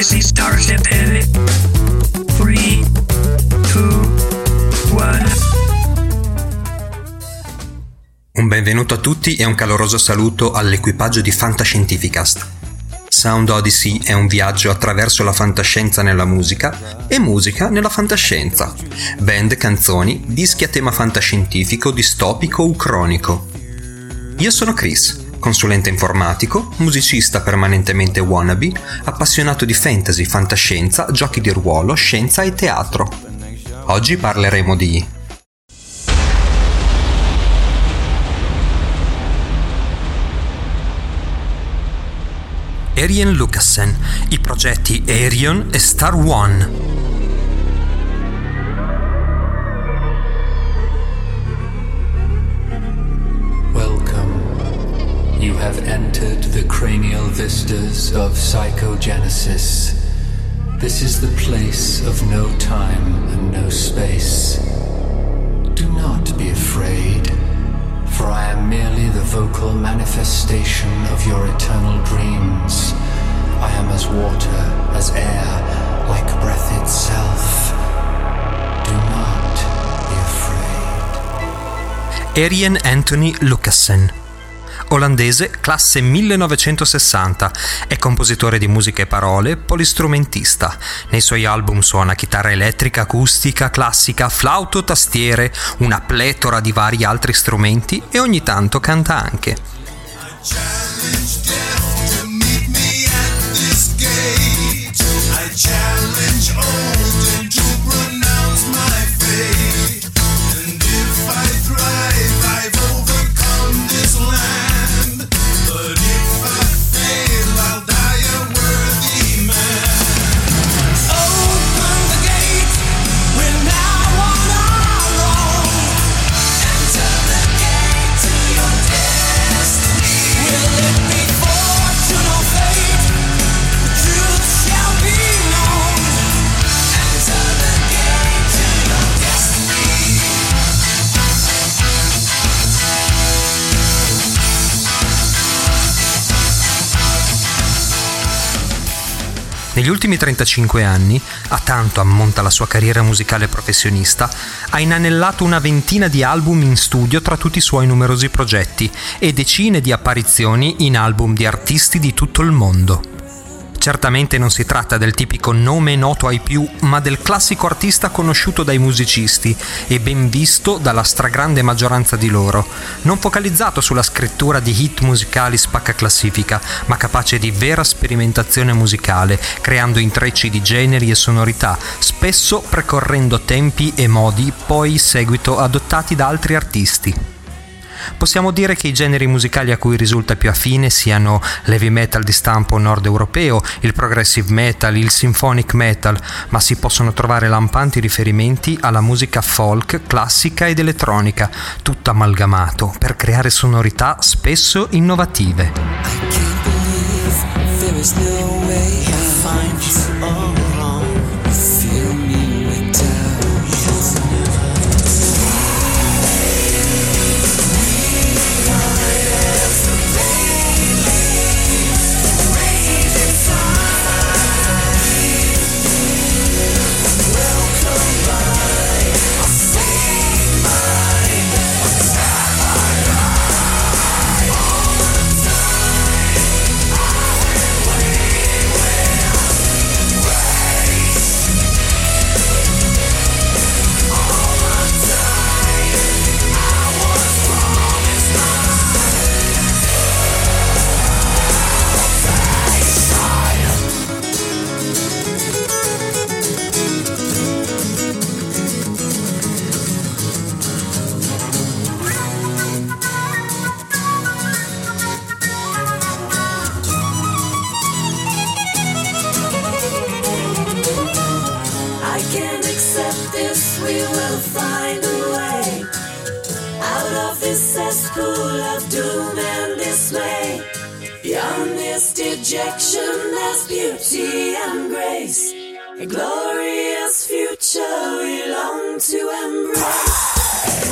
Odyssey Starship in 3, 2, 1. Un benvenuto a tutti e un caloroso saluto all'equipaggio di Fantascientificast. Sound Odyssey è un viaggio attraverso la fantascienza nella musica e musica nella fantascienza. Band, canzoni, dischi a tema fantascientifico, distopico o cronico. Io sono Chris, consulente informatico, musicista permanentemente wannabe, appassionato di fantasy, fantascienza, giochi di ruolo, scienza e teatro. Oggi parleremo di Arian Lucassen, i progetti Arion e Star One. Entered the cranial vistas of psychogenesis. This is the place of no time and no space. Do not be afraid, for I am merely the vocal manifestation of your eternal dreams. I am as water, as air, like breath itself. Do not be afraid. Arian Anthony Lucassen. Olandese, classe 1960, è compositore di musica e parole, polistrumentista. Nei suoi album suona chitarra elettrica, acustica, classica, flauto, tastiere, una pletora di vari altri strumenti e ogni tanto canta anche. challenge Negli ultimi 35 anni, a tanto ammonta la sua carriera musicale professionista, ha inanellato una ventina di album in studio tra tutti i suoi numerosi progetti e decine di apparizioni in album di artisti di tutto il mondo. Certamente non si tratta del tipico nome noto ai più, ma del classico artista conosciuto dai musicisti e ben visto dalla stragrande maggioranza di loro, non focalizzato sulla scrittura di hit musicali spacca classifica, ma capace di vera sperimentazione musicale, creando intrecci di generi e sonorità, spesso precorrendo tempi e modi poi in seguito adottati da altri artisti. Possiamo dire che i generi musicali a cui risulta più affine siano l'heavy metal di stampo nord europeo, il progressive metal, il symphonic metal, ma si possono trovare lampanti riferimenti alla musica folk, classica ed elettronica, tutto amalgamato per creare sonorità spesso innovative. can't believe there is no way I find you all A glorious future we long to embrace.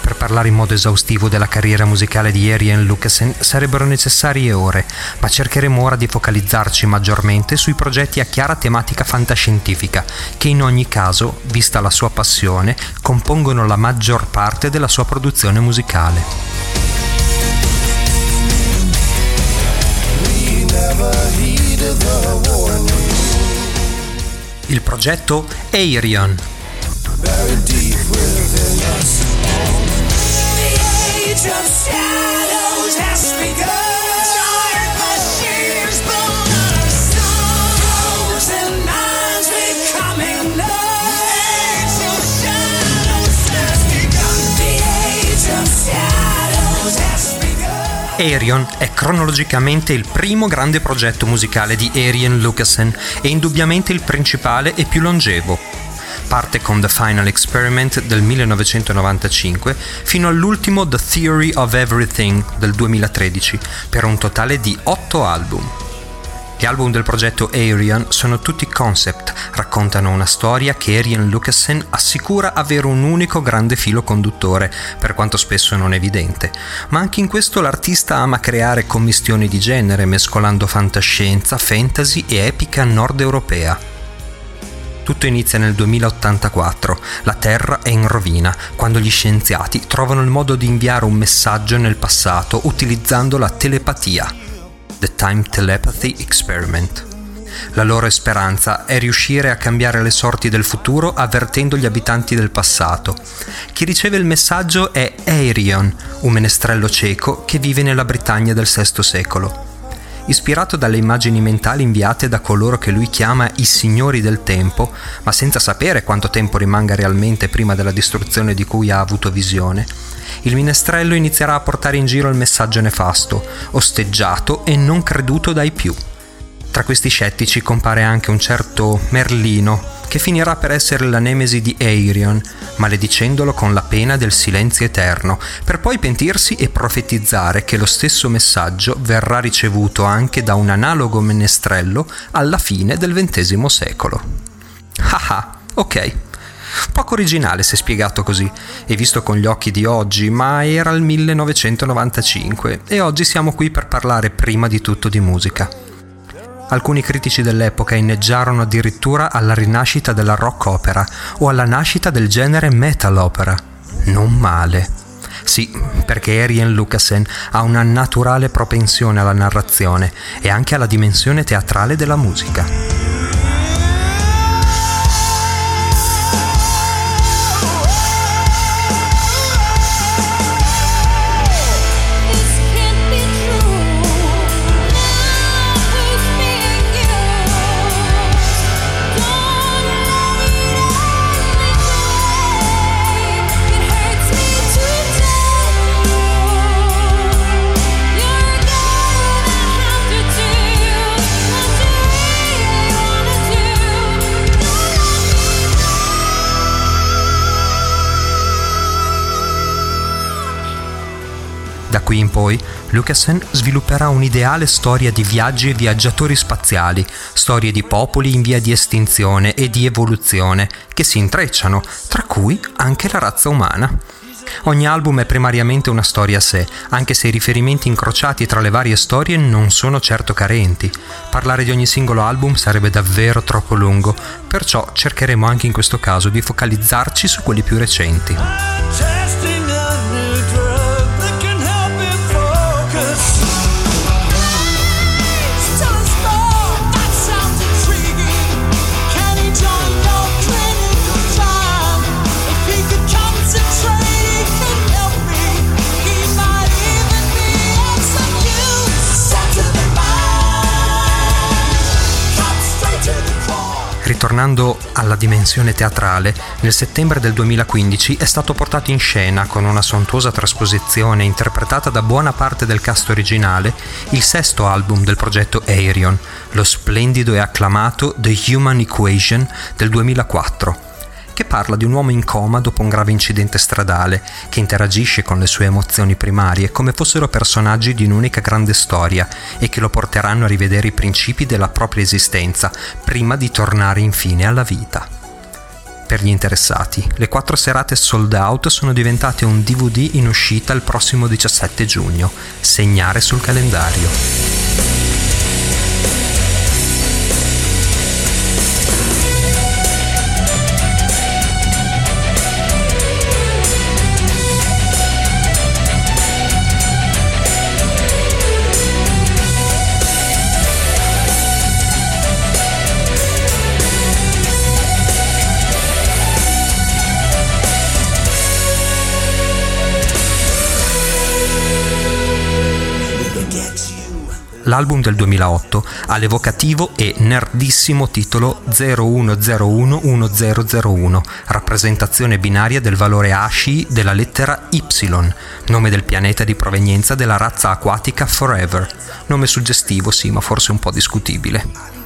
Per parlare in modo esaustivo della carriera musicale di Arian Lucasen sarebbero necessarie ore, ma cercheremo ora di focalizzarci maggiormente sui progetti a chiara tematica fantascientifica, che in ogni caso, vista la sua passione, compongono la maggior parte della sua produzione musicale. Il progetto Aerion Arion è cronologicamente il primo grande progetto musicale di Arian Lucasen e indubbiamente il principale e più longevo. Parte con The Final Experiment del 1995 fino all'ultimo The Theory of Everything del 2013 per un totale di 8 album. Gli album del progetto Arian sono tutti concept, raccontano una storia che Arian Lucasen assicura avere un unico grande filo conduttore, per quanto spesso non evidente. Ma anche in questo l'artista ama creare commistioni di genere, mescolando fantascienza, fantasy e epica nord europea. Tutto inizia nel 2084. La Terra è in rovina quando gli scienziati trovano il modo di inviare un messaggio nel passato utilizzando la telepatia. The Time Telepathy Experiment. La loro speranza è riuscire a cambiare le sorti del futuro avvertendo gli abitanti del passato. Chi riceve il messaggio è Aerion, un menestrello cieco che vive nella Britannia del VI secolo. Ispirato dalle immagini mentali inviate da coloro che lui chiama i signori del tempo, ma senza sapere quanto tempo rimanga realmente prima della distruzione di cui ha avuto visione, il minestrello inizierà a portare in giro il messaggio nefasto, osteggiato e non creduto dai più. Tra questi scettici compare anche un certo Merlino, che finirà per essere la nemesi di Aerion, maledicendolo con la pena del silenzio eterno, per poi pentirsi e profetizzare che lo stesso messaggio verrà ricevuto anche da un analogo menestrello alla fine del XX secolo. Ah ah, ok. Poco originale se spiegato così, e visto con gli occhi di oggi, ma era il 1995 e oggi siamo qui per parlare prima di tutto di musica. Alcuni critici dell'epoca inneggiarono addirittura alla rinascita della rock opera o alla nascita del genere metal opera. Non male. Sì, perché Arian Lucasen ha una naturale propensione alla narrazione e anche alla dimensione teatrale della musica. Lucasen svilupperà un'ideale storia di viaggi e viaggiatori spaziali, storie di popoli in via di estinzione e di evoluzione, che si intrecciano, tra cui anche la razza umana. Ogni album è primariamente una storia a sé, anche se i riferimenti incrociati tra le varie storie non sono certo carenti. Parlare di ogni singolo album sarebbe davvero troppo lungo, perciò cercheremo anche in questo caso di focalizzarci su quelli più recenti. Ritornando alla dimensione teatrale, nel settembre del 2015 è stato portato in scena, con una sontuosa trasposizione interpretata da buona parte del cast originale, il sesto album del progetto Aerion, lo splendido e acclamato The Human Equation del 2004 che parla di un uomo in coma dopo un grave incidente stradale, che interagisce con le sue emozioni primarie come fossero personaggi di un'unica grande storia e che lo porteranno a rivedere i principi della propria esistenza prima di tornare infine alla vita. per gli interessati. Le quattro serate sold out sono diventate un DVD in uscita il prossimo 17 giugno. Segnare sul calendario. L'album del 2008 ha l'evocativo e nerdissimo titolo 01011001, rappresentazione binaria del valore ASCII della lettera Y, nome del pianeta di provenienza della razza acquatica Forever. Nome suggestivo sì, ma forse un po' discutibile.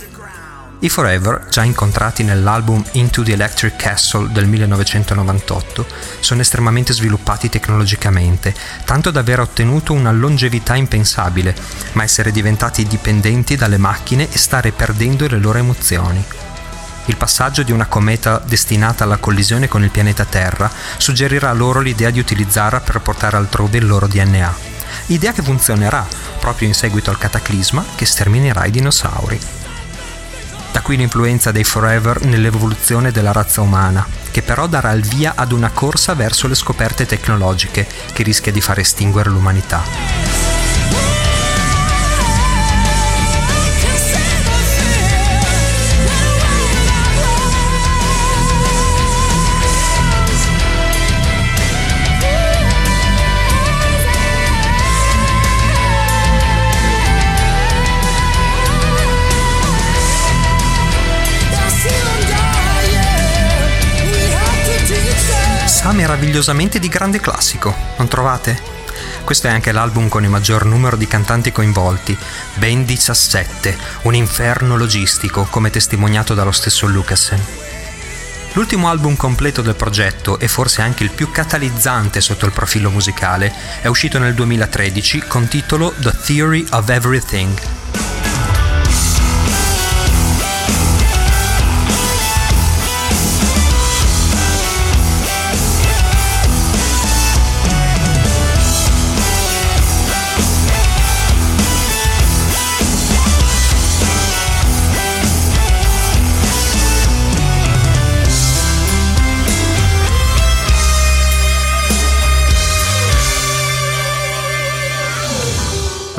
I Forever, già incontrati nell'album Into the Electric Castle del 1998, sono estremamente sviluppati tecnologicamente, tanto da aver ottenuto una longevità impensabile, ma essere diventati dipendenti dalle macchine e stare perdendo le loro emozioni. Il passaggio di una cometa destinata alla collisione con il pianeta Terra suggerirà loro l'idea di utilizzarla per portare altrove il loro DNA. Idea che funzionerà proprio in seguito al cataclisma che sterminerà i dinosauri. Da qui l'influenza dei Forever nell'evoluzione della razza umana, che però darà il via ad una corsa verso le scoperte tecnologiche che rischia di far estinguere l'umanità. Meravigliosamente di grande classico, non trovate? Questo è anche l'album con il maggior numero di cantanti coinvolti, ben 17, un inferno logistico, come testimoniato dallo stesso Lucasen. L'ultimo album completo del progetto, e forse anche il più catalizzante sotto il profilo musicale, è uscito nel 2013 con titolo The Theory of Everything,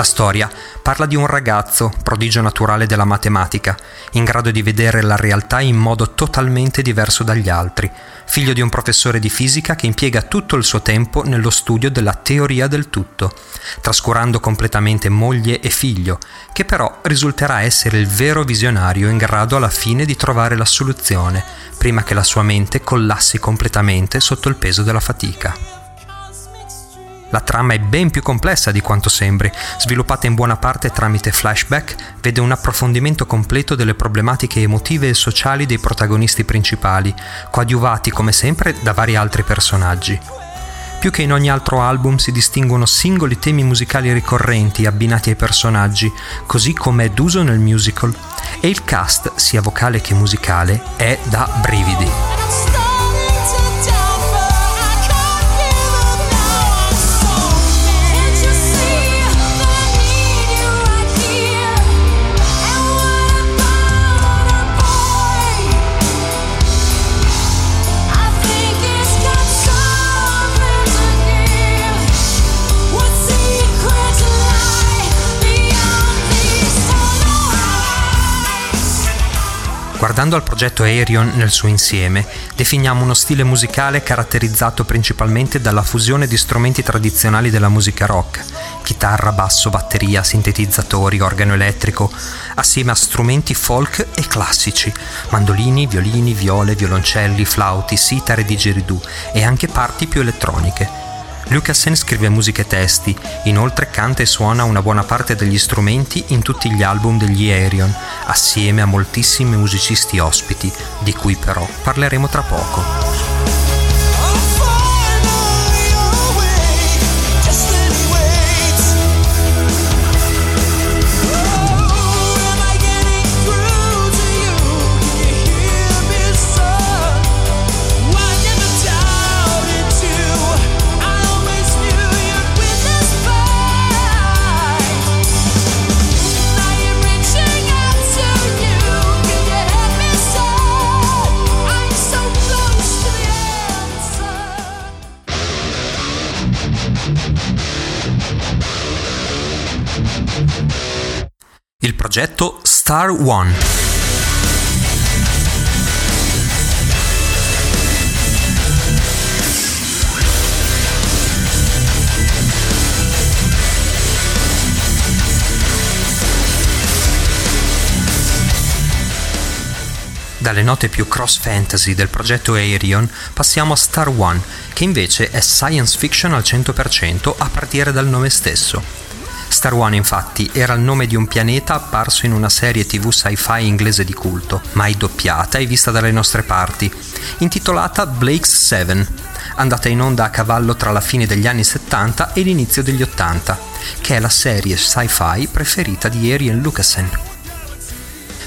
storia parla di un ragazzo, prodigio naturale della matematica, in grado di vedere la realtà in modo totalmente diverso dagli altri, figlio di un professore di fisica che impiega tutto il suo tempo nello studio della teoria del tutto, trascurando completamente moglie e figlio, che però risulterà essere il vero visionario in grado alla fine di trovare la soluzione, prima che la sua mente collassi completamente sotto il peso della fatica. La trama è ben più complessa di quanto sembri, sviluppata in buona parte tramite flashback, vede un approfondimento completo delle problematiche emotive e sociali dei protagonisti principali, coadiuvati come sempre da vari altri personaggi. Più che in ogni altro album si distinguono singoli temi musicali ricorrenti abbinati ai personaggi, così come è d'uso nel musical, e il cast, sia vocale che musicale, è da brividi. Guardando al progetto Aerion nel suo insieme, definiamo uno stile musicale caratterizzato principalmente dalla fusione di strumenti tradizionali della musica rock, chitarra, basso, batteria, sintetizzatori, organo elettrico, assieme a strumenti folk e classici, mandolini, violini, viole, violoncelli, flauti, sitar e didgeridoo e anche parti più elettroniche. Lucasen scrive musiche e testi, inoltre canta e suona una buona parte degli strumenti in tutti gli album degli Aerion, assieme a moltissimi musicisti ospiti, di cui però parleremo tra poco. Progetto Star One. Dalle note più cross fantasy del progetto Aerion passiamo a Star One, che invece è science fiction al 100% a partire dal nome stesso. Star One infatti era il nome di un pianeta apparso in una serie tv sci-fi inglese di culto, mai doppiata e vista dalle nostre parti, intitolata Blake's Seven, andata in onda a cavallo tra la fine degli anni 70 e l'inizio degli 80, che è la serie sci-fi preferita di Arian Lucasen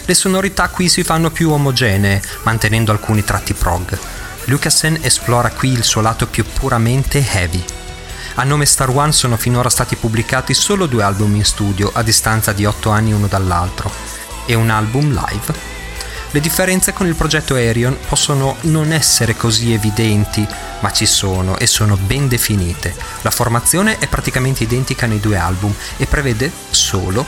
le sonorità qui si fanno più omogenee, mantenendo alcuni tratti prog. Lucasen esplora qui il suo lato più puramente heavy. A nome Star One sono finora stati pubblicati solo due album in studio a distanza di otto anni uno dall'altro e un album live. Le differenze con il progetto Aerion possono non essere così evidenti, ma ci sono e sono ben definite. La formazione è praticamente identica nei due album e prevede solo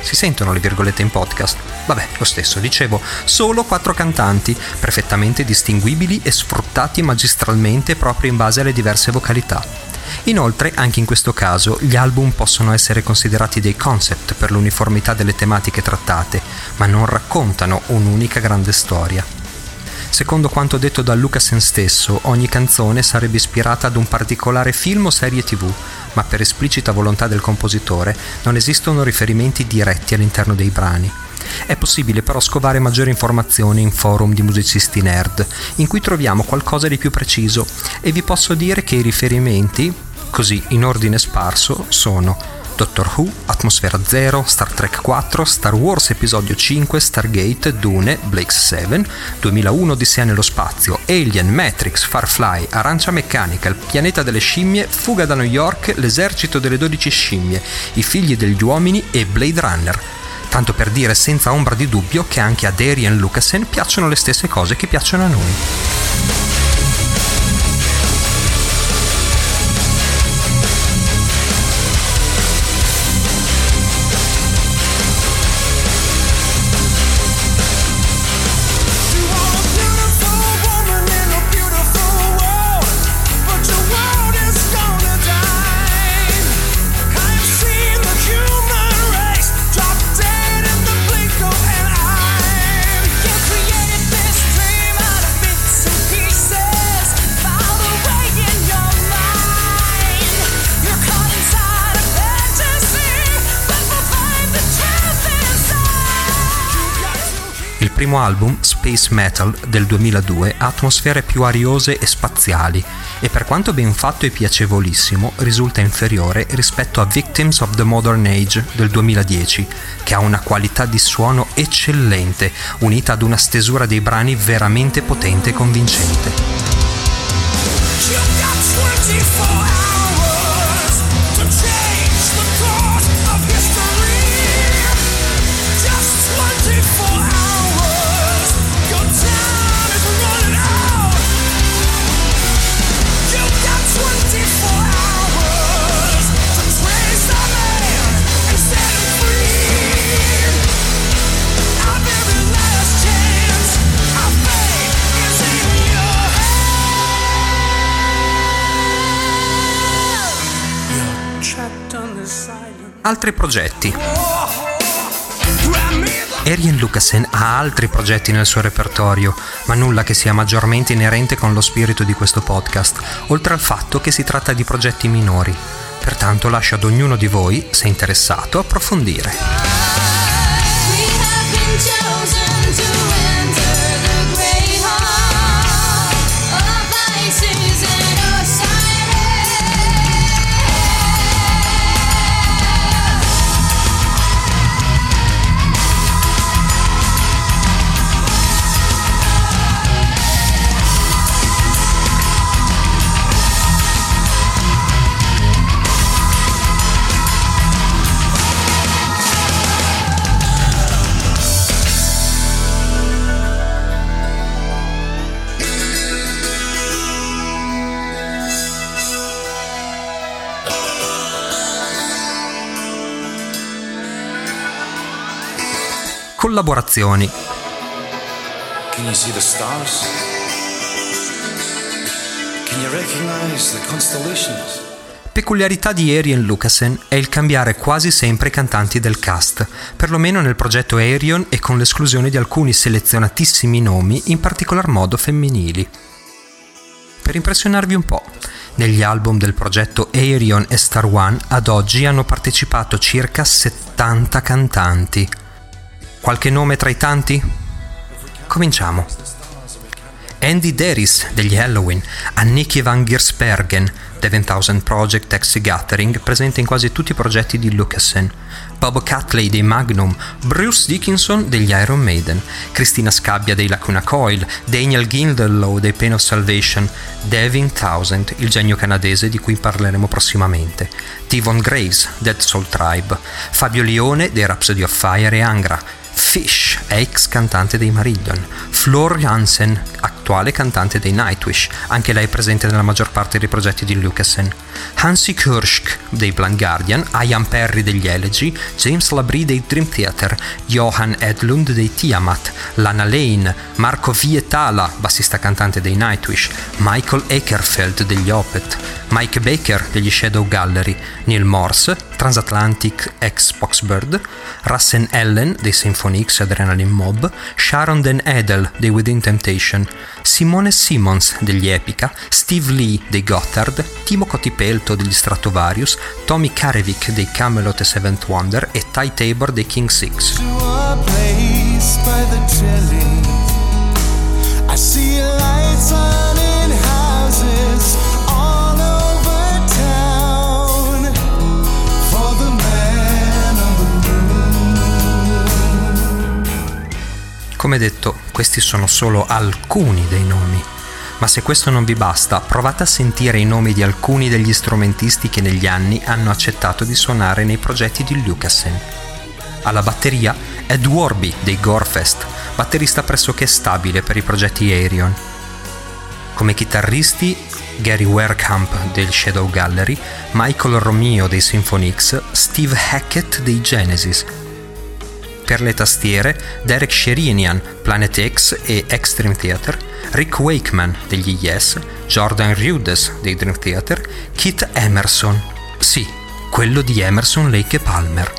si sentono le virgolette in podcast? Vabbè, lo stesso, dicevo, solo quattro cantanti, perfettamente distinguibili e sfruttati magistralmente proprio in base alle diverse vocalità. Inoltre, anche in questo caso, gli album possono essere considerati dei concept per l'uniformità delle tematiche trattate, ma non raccontano un'unica grande storia. Secondo quanto detto da Lucasen stesso, ogni canzone sarebbe ispirata ad un particolare film o serie tv, ma per esplicita volontà del compositore non esistono riferimenti diretti all'interno dei brani. È possibile però scovare maggiori informazioni in forum di musicisti nerd, in cui troviamo qualcosa di più preciso, e vi posso dire che i riferimenti, così in ordine sparso, sono Doctor Who, Atmosfera Zero, Star Trek 4, Star Wars Episodio 5, Stargate, Dune, Blake's 7, 2001 Odissea nello spazio, Alien, Matrix, Farfly, Arancia Meccanica, Il pianeta delle scimmie, Fuga da New York, L'esercito delle 12 scimmie, I figli degli uomini e Blade Runner. Tanto per dire senza ombra di dubbio che anche a Darian Lucasen piacciono le stesse cose che piacciono a noi. Primo album, Space Metal, del 2002, ha atmosfere più ariose e spaziali e per quanto ben fatto e piacevolissimo risulta inferiore rispetto a Victims of the Modern Age del 2010, che ha una qualità di suono eccellente, unita ad una stesura dei brani veramente potente e convincente. Altri progetti. Arian Lucasen ha altri progetti nel suo repertorio, ma nulla che sia maggiormente inerente con lo spirito di questo podcast, oltre al fatto che si tratta di progetti minori. Pertanto lascio ad ognuno di voi, se interessato, approfondire. Collaborazioni. Can you see the stars? Can you recognize the constellations? Peculiarità di Arion Lucasen è il cambiare quasi sempre i cantanti del cast, perlomeno nel progetto Arion e con l'esclusione di alcuni selezionatissimi nomi, in particolar modo femminili. Per impressionarvi un po', negli album del progetto Arion e Star One ad oggi hanno partecipato circa 70 cantanti. Qualche nome tra i tanti? Cominciamo. Andy Deris degli Halloween, Anniki van Giersbergen, The 1000 Project Taxi Gathering, presente in quasi tutti i progetti di Lucasen, Bob Catley dei Magnum, Bruce Dickinson degli Iron Maiden, Cristina Scabbia dei Lacuna Coil, Daniel Gilderlow dei Pain of Salvation, Devin Townsend, il genio canadese di cui parleremo prossimamente, Tivon Graves, Dead Soul Tribe, Fabio Lione dei Rhapsody of Fire e Angra, Fish, ex cantante dei Marillion, Flor Jansen, attuale cantante dei Nightwish, anche lei presente nella maggior parte dei progetti di Lucasen, Hansi Kirschk dei Blind Guardian, Ian Perry degli Elegy, James Labrie dei Dream Theater, Johan Edlund dei Tiamat, Lana Lane, Marco Vietala, bassista cantante dei Nightwish, Michael Ekerfeld degli Opeth, Mike Baker degli Shadow Gallery, Neil Morse, Transatlantic ex Boxbird, Rassen Ellen dei Symphony X Adrenaline Mob, Sharon Den Edel dei Within Temptation, Simone Simmons degli Epica, Steve Lee dei Gotthard, Timo Cotipelto degli Stratovarius, Tommy Karevik dei Camelot e Seventh Wonder e Ty Tabor dei King Six. I see lights on Come detto, questi sono solo alcuni dei nomi. Ma se questo non vi basta, provate a sentire i nomi di alcuni degli strumentisti che negli anni hanno accettato di suonare nei progetti di Lucasen. Alla batteria Ed Warby dei Gorefest, batterista pressoché stabile per i progetti Aerion. Come chitarristi Gary Werkamp del Shadow Gallery, Michael Romeo dei Symphony X, Steve Hackett dei Genesis, per le tastiere Derek Sherinian, Planet X e Extreme Theater, Rick Wakeman degli Yes, Jordan Rudess dei Dream Theater, Kit Emerson. Sì, quello di Emerson, Lake e Palmer.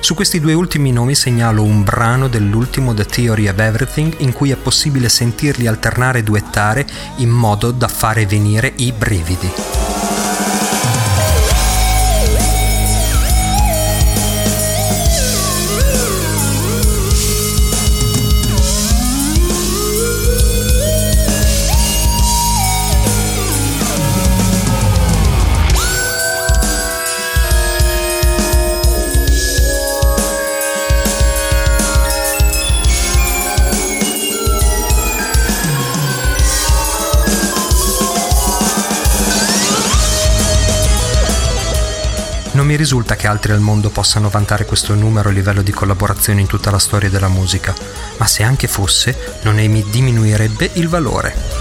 Su questi due ultimi nomi segnalo un brano dell'ultimo The Theory of Everything in cui è possibile sentirli alternare e duettare in modo da fare venire i brividi. Mi risulta che altri al mondo possano vantare questo numero a livello di collaborazione in tutta la storia della musica, ma se anche fosse, non mi diminuirebbe il valore.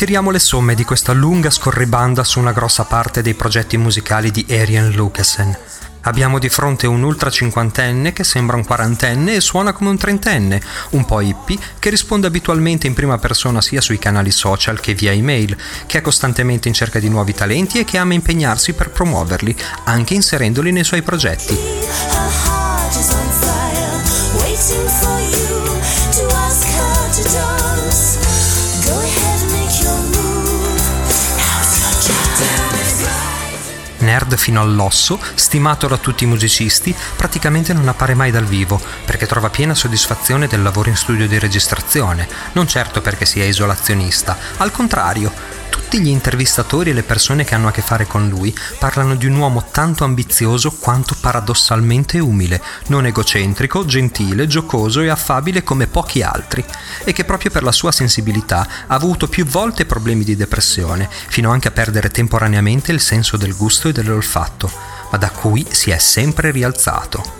Tiriamo le somme di questa lunga scorribanda su una grossa parte dei progetti musicali di Arian Lucasen. Abbiamo di fronte un ultra cinquantenne che sembra un quarantenne e suona come un trentenne, un po' hippie, che risponde abitualmente in prima persona sia sui canali social che via email, che è costantemente in cerca di nuovi talenti e che ama impegnarsi per promuoverli, anche inserendoli nei suoi progetti. Her Nerd fino all'osso, stimato da tutti i musicisti, praticamente non appare mai dal vivo, perché trova piena soddisfazione del lavoro in studio di registrazione, non certo perché sia isolazionista, al contrario. Tutti gli intervistatori e le persone che hanno a che fare con lui parlano di un uomo tanto ambizioso quanto paradossalmente umile, non egocentrico, gentile, giocoso e affabile come pochi altri, e che proprio per la sua sensibilità ha avuto più volte problemi di depressione, fino anche a perdere temporaneamente il senso del gusto e dell'olfatto, ma da cui si è sempre rialzato.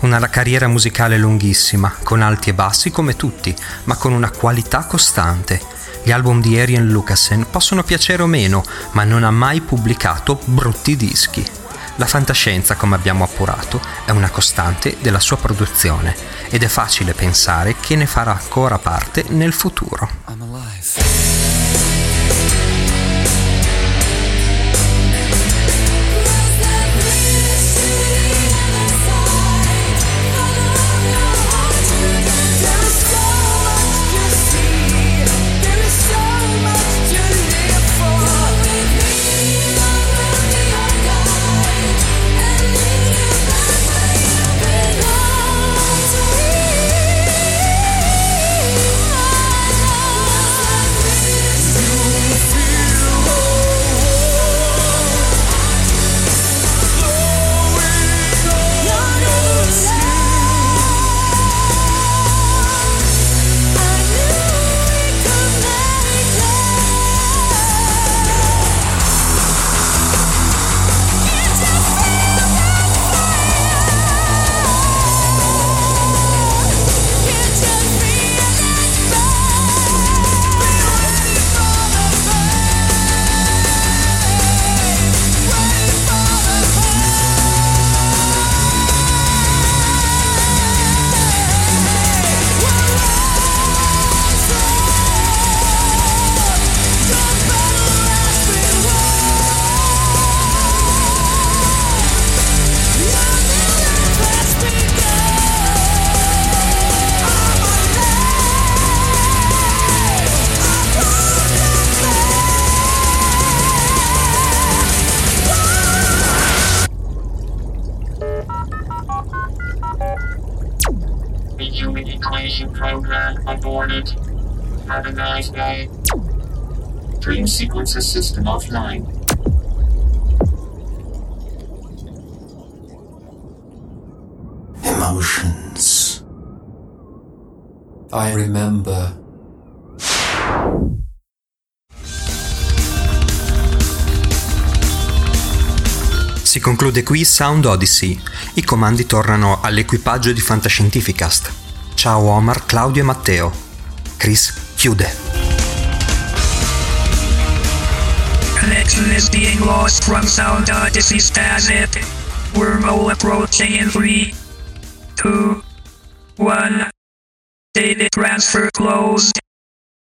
Una carriera musicale lunghissima, con alti e bassi come tutti, ma con una qualità costante. Gli album di Arian Lucasen possono piacere o meno, ma non ha mai pubblicato brutti dischi. La fantascienza, come abbiamo appurato, è una costante della sua produzione ed è facile pensare che ne farà ancora parte nel futuro. Aborted. Have a nice day. Dream sequencer system offline. Emotions. I remember. Si conclude qui Sound Odyssey. I comandi tornano all'equipaggio di Fantascientificast. Ciao Omar, Claudio e Matteo. Chris chiude. Connection is being lost from Sound Odyssey Static. Wormhole approaching in 3, 2, 1. Data transfer closed.